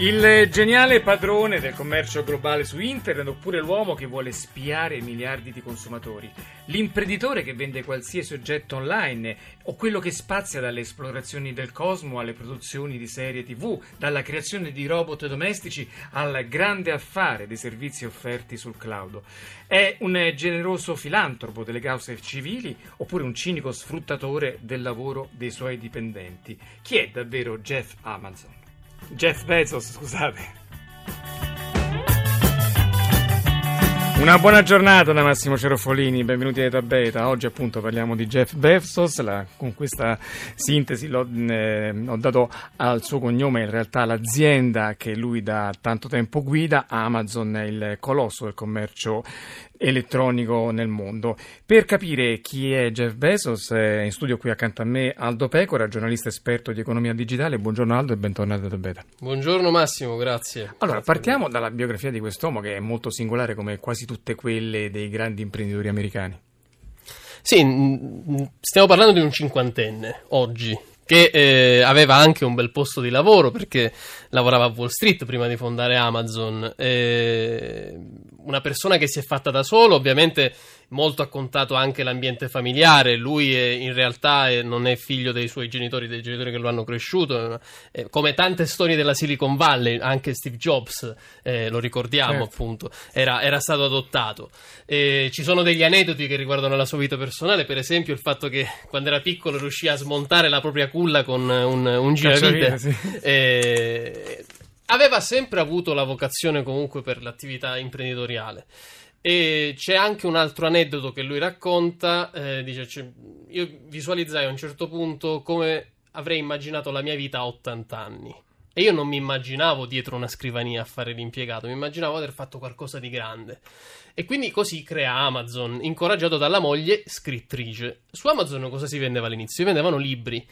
Il geniale padrone del commercio globale su internet oppure l'uomo che vuole spiare miliardi di consumatori, l'imprenditore che vende qualsiasi oggetto online o quello che spazia dalle esplorazioni del cosmo alle produzioni di serie tv, dalla creazione di robot domestici al grande affare dei servizi offerti sul cloud. È un generoso filantropo delle cause civili oppure un cinico sfruttatore del lavoro dei suoi dipendenti? Chi è davvero Jeff Amazon? Jeff Bezos, scusate. Una buona giornata da Massimo Cerofolini, benvenuti a Eta Beta. Oggi appunto parliamo di Jeff Bezos, la, con questa sintesi l'ho, eh, ho dato al suo cognome in realtà l'azienda che lui da tanto tempo guida, Amazon, il colosso del commercio elettronico nel mondo. Per capire chi è Jeff Bezos, è in studio qui accanto a me Aldo Pecora, giornalista esperto di economia digitale. Buongiorno Aldo e bentornato a Beta. Buongiorno Massimo, grazie. Allora, grazie partiamo dalla biografia di quest'uomo che è molto singolare come quasi tutte quelle dei grandi imprenditori americani. Sì, stiamo parlando di un cinquantenne oggi, che eh, aveva anche un bel posto di lavoro perché lavorava a Wall Street prima di fondare Amazon. Eh, una persona che si è fatta da solo, ovviamente molto ha contato anche l'ambiente familiare. Lui è, in realtà è, non è figlio dei suoi genitori, dei genitori che lo hanno cresciuto. Eh, come tante storie della Silicon Valley, anche Steve Jobs, eh, lo ricordiamo certo. appunto, era, era, stato adottato. Eh, ci sono degli aneddoti che riguardano la sua vita personale, per esempio il fatto che quando era piccolo riuscì a smontare la propria culla con un, un giravite. Sì. Eh, aveva sempre avuto la vocazione comunque per l'attività imprenditoriale. E c'è anche un altro aneddoto che lui racconta, eh, dice, cioè, io visualizzai a un certo punto come avrei immaginato la mia vita a 80 anni. E io non mi immaginavo dietro una scrivania a fare l'impiegato, mi immaginavo aver fatto qualcosa di grande. E quindi così crea Amazon, incoraggiato dalla moglie scrittrice. Su Amazon cosa si vendeva all'inizio? Si vendevano libri.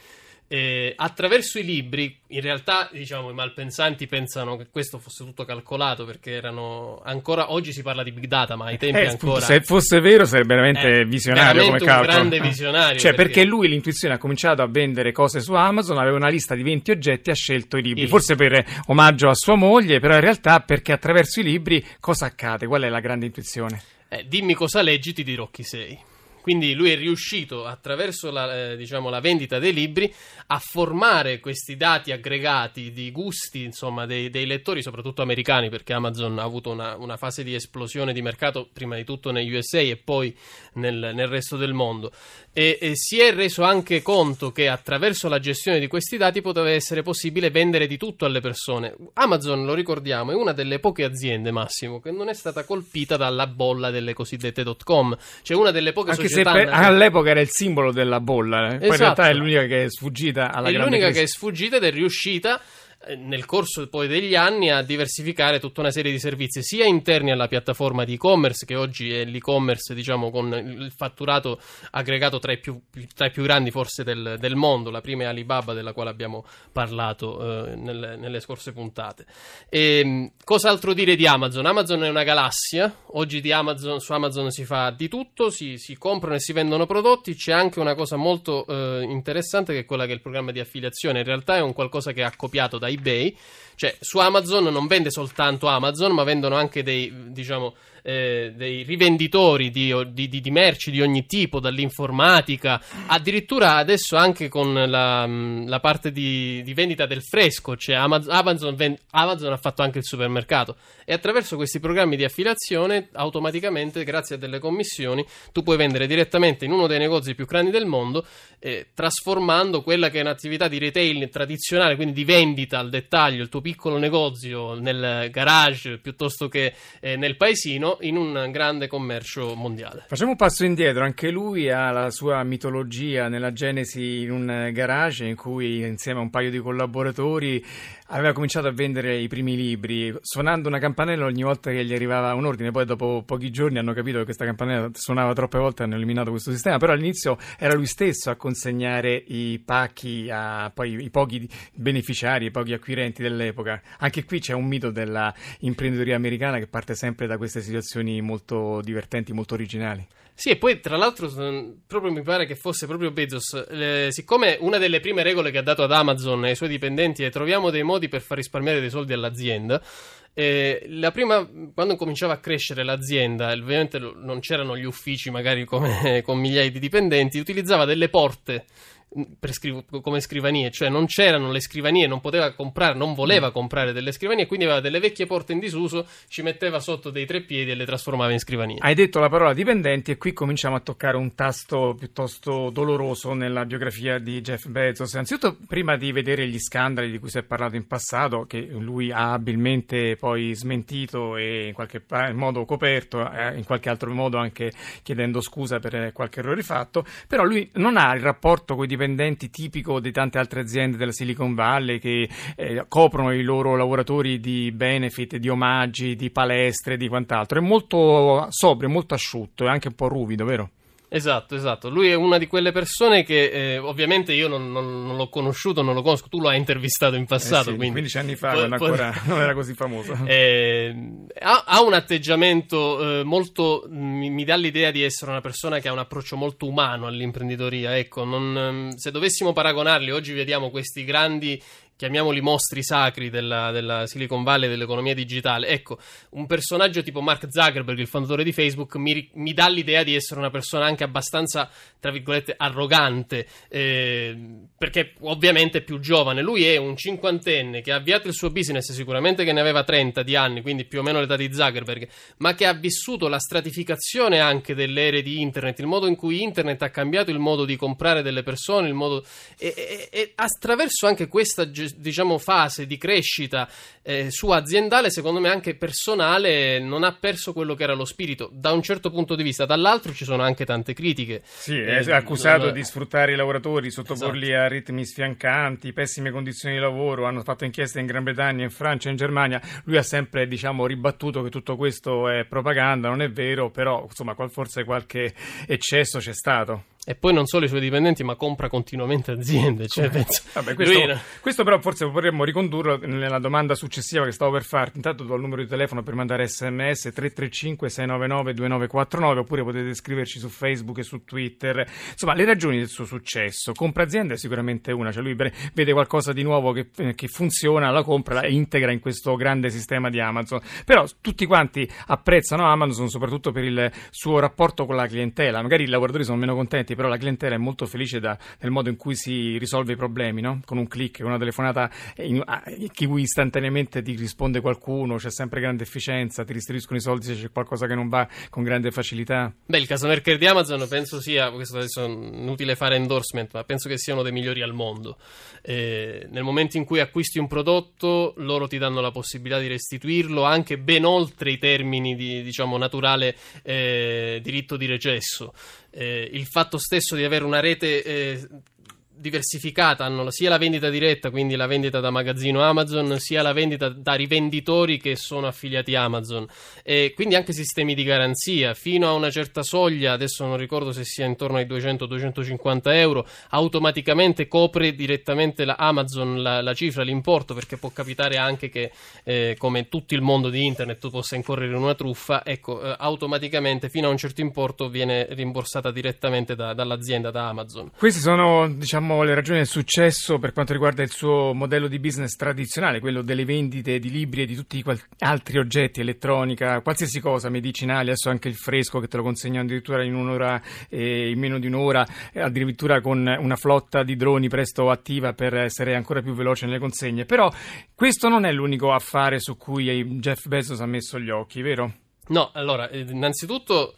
Eh, attraverso i libri, in realtà, diciamo, i malpensanti pensano che questo fosse tutto calcolato perché erano ancora oggi si parla di big data, ma ai tempi eh, ancora. Se fosse vero, sarebbe veramente visionario veramente come un grande visionario. Cioè, perché... perché... lui l'intuizione ha cominciato a vendere cose su Amazon, aveva una lista di 20 oggetti, ha scelto i libri, I... forse per omaggio a sua moglie, però in realtà perché attraverso i libri cosa accade? Qual è la grande intuizione? Eh, dimmi cosa leggi, ti dirò chi sei. Quindi lui è riuscito attraverso la, eh, diciamo, la, vendita dei libri a formare questi dati aggregati di gusti insomma, dei, dei lettori, soprattutto americani, perché Amazon ha avuto una, una, fase di esplosione di mercato prima di tutto negli USA e poi nel, nel resto del mondo. E, e, si è reso anche conto che attraverso la gestione di questi dati poteva essere possibile vendere di tutto alle persone. Amazon, lo ricordiamo, è una delle poche aziende, Massimo, che non è stata colpita dalla bolla delle cosiddette dot com, cioè una delle poche anche società se per, all'epoca era il simbolo della bolla, eh. poi esatto. in realtà è esatto. l'unica che è sfuggita alla è grande l'unica crisi. che è sfugita ed è riuscita nel corso poi degli anni a diversificare tutta una serie di servizi sia interni alla piattaforma di e-commerce che oggi è l'e-commerce diciamo con il fatturato aggregato tra i più, tra i più grandi forse del, del, mondo la prima è Alibaba della quale abbiamo parlato eh, nelle, nelle, scorse puntate e, ehm, cos'altro dire di Amazon? Amazon è una galassia oggi Amazon, su Amazon si fa di tutto si, si, comprano e si vendono prodotti c'è anche una cosa molto eh, interessante che è quella che è il programma di affiliazione in realtà è un qualcosa che è accoppiato da eBay. Cioè, su Amazon non vende soltanto Amazon, ma vendono anche dei, diciamo, eh, dei rivenditori di, di, di, merci di ogni tipo, dall'informatica, addirittura adesso anche con la, la parte di, di, vendita del fresco, cioè Amazon, Amazon, vend, Amazon, ha fatto anche il supermercato. E attraverso questi programmi di affiliazione automaticamente, grazie a delle commissioni, tu puoi vendere direttamente in uno dei negozi più grandi del mondo, eh, trasformando quella che è un'attività di retail tradizionale, quindi di vendita al dettaglio, il tuo piccolo negozio nel garage piuttosto che eh, nel paesino in un grande commercio mondiale. Facciamo un passo indietro, anche lui ha la sua mitologia nella genesi in un garage in cui insieme a un paio di collaboratori aveva cominciato a vendere i primi libri, suonando una campanella ogni volta che gli arrivava un ordine. Poi, dopo pochi giorni, hanno capito che questa campanella suonava troppe volte e hanno eliminato questo sistema. Però all'inizio era lui stesso a consegnare i pacchi a poi i pochi beneficiari, i pochi acquirenti dell'epoca. Anche qui c'è un mito della imprenditoria americana che parte sempre da queste situazioni molto divertenti, molto originali. Sì, e poi tra l'altro proprio mi pare che fosse proprio Bezos, eh, siccome una delle prime regole che ha dato ad Amazon e ai suoi dipendenti è troviamo dei modi per far risparmiare dei soldi all'azienda, eh, la prima, quando cominciava a crescere l'azienda, ovviamente non c'erano gli uffici magari come, con migliaia di dipendenti, utilizzava delle porte Scriv- come scrivanie, cioè non c'erano le scrivanie, non poteva comprare, non voleva mm. comprare delle scrivanie, quindi aveva delle vecchie porte in disuso, ci metteva sotto dei tre piedi e le trasformava in scrivanie. Hai detto la parola dipendenti e qui cominciamo a toccare un tasto piuttosto doloroso nella biografia di Jeff Bezos. Anzitutto, prima di vedere gli scandali di cui si è parlato in passato, che lui ha abilmente poi smentito e in qualche modo coperto, eh, in qualche altro modo anche chiedendo scusa per qualche errore fatto, però lui non ha il rapporto con i dipendenti tipico di tante altre aziende della Silicon Valley che eh, coprono i loro lavoratori di benefit, di omaggi, di palestre, di quant'altro. È molto sobrio, molto asciutto e anche un po' ruvido, vero? Esatto, esatto. Lui è una di quelle persone che eh, ovviamente io non, non, non, l'ho conosciuto, non lo conosco, tu lo hai intervistato in passato. Eh sì, quindi, 15 anni fa, po- quando ancora po- non era così famoso. Eh, ha, ha, un atteggiamento eh, molto. Mi, mi, dà l'idea di essere una persona che ha un approccio molto umano all'imprenditoria. Ecco, non, ehm, se dovessimo paragonarli, oggi vediamo questi grandi chiamiamoli mostri sacri della, della, Silicon Valley dell'economia digitale. Ecco, un personaggio tipo Mark Zuckerberg, il fondatore di Facebook, mi, mi dà l'idea di essere una persona anche abbastanza, tra virgolette, arrogante, eh, perché ovviamente è più giovane. Lui è un cinquantenne che ha avviato il suo business, sicuramente che ne aveva 30 di anni, quindi più o meno l'età di Zuckerberg, ma che ha vissuto la stratificazione anche delle ere di internet, il modo in cui internet ha cambiato il modo di comprare delle persone, il modo... e, e, e attraverso anche questa gestione diciamo, fase di crescita eh, sua aziendale, secondo me anche personale, non ha perso quello che era lo spirito da un certo punto di vista. Dall'altro ci sono anche tante critiche. Sì, è eh, accusato non... di sfruttare i lavoratori, sottoporli esatto. a ritmi sfiancanti, pessime condizioni di lavoro. Hanno fatto inchieste in Gran Bretagna, in Francia, in Germania. Lui ha sempre diciamo, ribattuto che tutto questo è propaganda, non è vero, però insomma, forse qualche eccesso c'è stato. E poi non solo i suoi dipendenti, ma compra continuamente aziende. Cioè, penso... Vabbè, questo, Lui... questo, però forse potremmo ricondurlo nella domanda successiva che stavo per farti. Intanto do il numero di telefono per mandare sms 335 699 2949 oppure potete scriverci su Facebook e su Twitter. Insomma, le ragioni del suo successo. Compra azienda è sicuramente una, cioè lui vede qualcosa di nuovo che, che funziona, la compra e integra in questo grande sistema di Amazon. Però tutti quanti apprezzano Amazon soprattutto per il suo rapporto con la clientela. Magari i lavoratori sono meno contenti però la clientela è molto felice da, del modo in cui si risolve i problemi, no? con un click, con una telefonata in, in cui istantaneamente ti risponde qualcuno, c'è sempre grande efficienza, ti restituiscono i soldi se c'è qualcosa che non va con grande facilità. Beh, il customer care di Amazon penso sia, questo adesso è inutile fare endorsement, ma penso che sia uno dei migliori al mondo. Eh, nel momento in cui acquisti un prodotto, loro ti danno la possibilità di restituirlo anche ben oltre i termini di diciamo, naturale eh, diritto di recesso eh, il fatto stesso di avere una rete eh, diversificata, hanno sia la vendita diretta, quindi la vendita da magazzino Amazon, sia la vendita da rivenditori che sono affiliati Amazon. E quindi anche sistemi di garanzia, fino a una certa soglia, adesso non ricordo se sia intorno ai 200-250 euro, automaticamente copre direttamente la Amazon la, la, cifra, l'importo, perché può capitare anche che, eh, come tutto il mondo di internet, tu possa incorrere in una truffa, ecco, eh, automaticamente fino a un certo importo viene rimborsata direttamente da, dall'azienda, da Amazon. Questi sono, diciamo, diciamo, le ragioni del successo per quanto riguarda il suo modello di business tradizionale, quello delle vendite di libri e di tutti gli altri oggetti, elettronica, qualsiasi cosa, medicinali, adesso anche il fresco che te lo consegnano addirittura in un'ora, eh, in meno di un'ora, addirittura con una flotta di droni presto attiva per essere ancora più veloce nelle consegne. Però questo non è l'unico affare su cui Jeff Bezos ha messo gli occhi, vero? No, allora, innanzitutto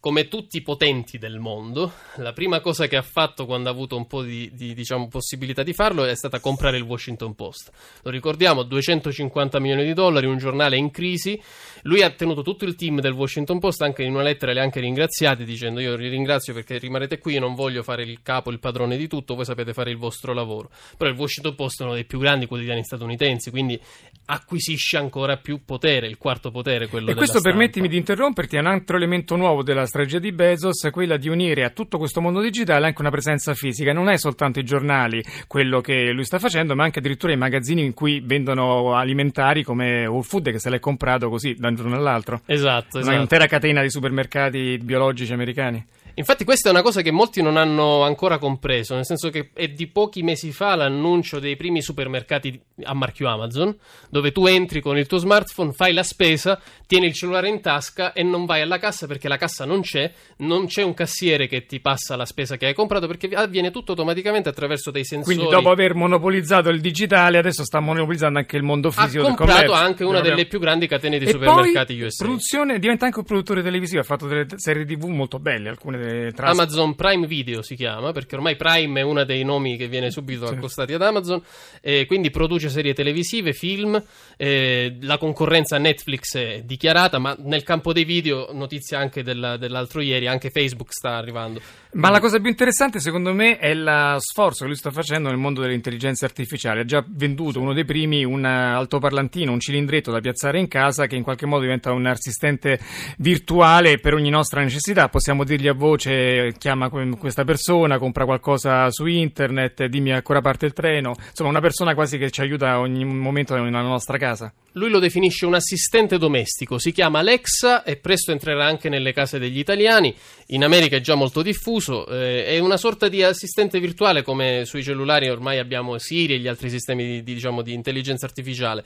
come tutti i potenti del mondo, la prima cosa che ha fatto quando ha avuto un po' di, di diciamo, possibilità di farlo è stata comprare il Washington Post. Lo ricordiamo, 250 milioni di dollari, un giornale in crisi. Lui ha tenuto tutto il team del Washington Post, anche in una lettera li ha anche ringraziati dicendo io vi ringrazio perché rimarrete qui, io non voglio fare il capo, il padrone di tutto, voi sapete fare il vostro lavoro. Però il Washington Post è uno dei più grandi quotidiani statunitensi, quindi acquisisce ancora più potere, il quarto potere, quello E questo stampa. permettimi di interromperti, è un altro elemento nuovo della strategia di Bezos, quella di unire a tutto questo mondo digitale anche una presenza fisica. Non è soltanto i giornali quello che lui sta facendo, ma anche addirittura i magazzini in cui vendono alimentari come Whole Food che se l'è comprato così da un giorno all'altro. Esatto, esatto. intera catena di supermercati biologici americani. Infatti questa è una cosa che molti non hanno ancora compreso, nel senso che è di pochi mesi fa l'annuncio dei primi supermercati a marchio Amazon, dove tu entri con il tuo smartphone, fai la spesa, tieni il cellulare in tasca e non vai alla cassa perché la cassa non c'è, non c'è un cassiere che ti passa la spesa che hai comprato perché avviene tutto automaticamente attraverso dei sensori. Quindi dopo aver monopolizzato il digitale, adesso sta monopolizzando anche il mondo ha fisico del comprato commercio. anche una delle più grandi catene di e supermercati poi, USA. produzione diventa anche un produttore televisivo ha fatto delle serie tv molto belle alcune tra Amazon Prime Video si chiama perché ormai Prime è uno dei nomi che viene subito Sì. accostati ad Amazon e quindi produce serie televisive, film eh, la concorrenza Netflix è dichiarata ma nel campo dei video notizia anche della- dell'altro ieri anche Facebook sta arrivando Ma la cosa più interessante, secondo me, è lo sforzo che lui sta facendo nel mondo dell'intelligenza artificiale. Ha già venduto uno dei primi un eh, altoparlantino, un cilindretto da piazzare in casa che in qualche modo diventa un assistente virtuale per ogni nostra necessità. Possiamo dirgli a voce: chiama que- questa persona, compra qualcosa su internet, dimmi a cosa parte il treno. Insomma, una persona quasi che ci aiuta ogni momento nella nostra casa. Lui lo definisce un assistente domestico, si chiama Alexa e presto entrerà anche nelle case degli italiani. In America è già molto diffuso, eh, è una sorta di assistente virtuale come sui cellulari ormai abbiamo Siri e gli altri sistemi di, di, diciamo, di intelligenza artificiale.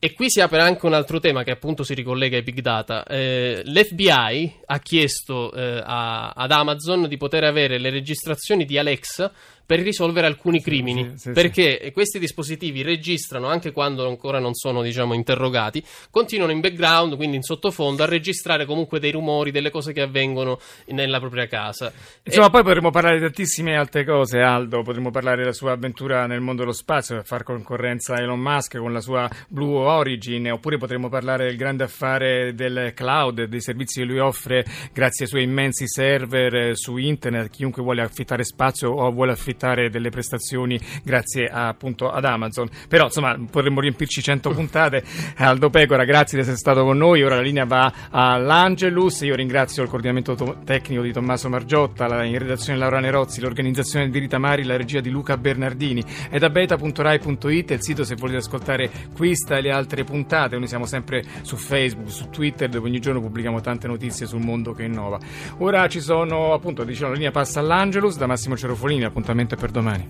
E qui si apre anche un altro tema che appunto si ricollega ai big data. Eh, L'FBI ha chiesto eh, a- ad Amazon di poter avere le registrazioni di Alexa per risolvere alcuni crimini, sì, sì, perché questi dispositivi registrano anche quando ancora non sono diciamo interrogati, continuano in background, quindi in sottofondo, a registrare comunque dei rumori, delle cose che avvengono nella propria casa. Insomma, E- poi potremmo parlare di tantissime altre cose, Aldo. Potremmo parlare della sua avventura nel mondo dello spazio per far concorrenza a Elon Musk con la sua Blue Origin, oppure potremmo parlare del grande affare del cloud, dei servizi che lui offre grazie ai suoi immensi server eh, su internet. Chiunque vuole affittare spazio o vuole affittare delle prestazioni grazie a, appunto ad Amazon. Però, insomma, potremmo riempirci 100 puntate. Aldo Pecora, grazie di essere stato con noi. Ora la linea va all'Angelus. Io ringrazio il coordinamento to- tecnico di Tommaso Margiotta, la in redazione Laura Nerozzi, l'organizzazione di Rita Mari, la regia di Luca Bernardini. È da beta.rai.it, il sito se volete ascoltare questa e le altre puntate. Noi siamo sempre su Facebook, su Twitter, dove ogni giorno pubblichiamo tante notizie sul mondo che innova. Ora ci sono, appunto, diciamo, la linea passa all'Angelus da Massimo Cerofolini. Appuntamento appuntamento per domani.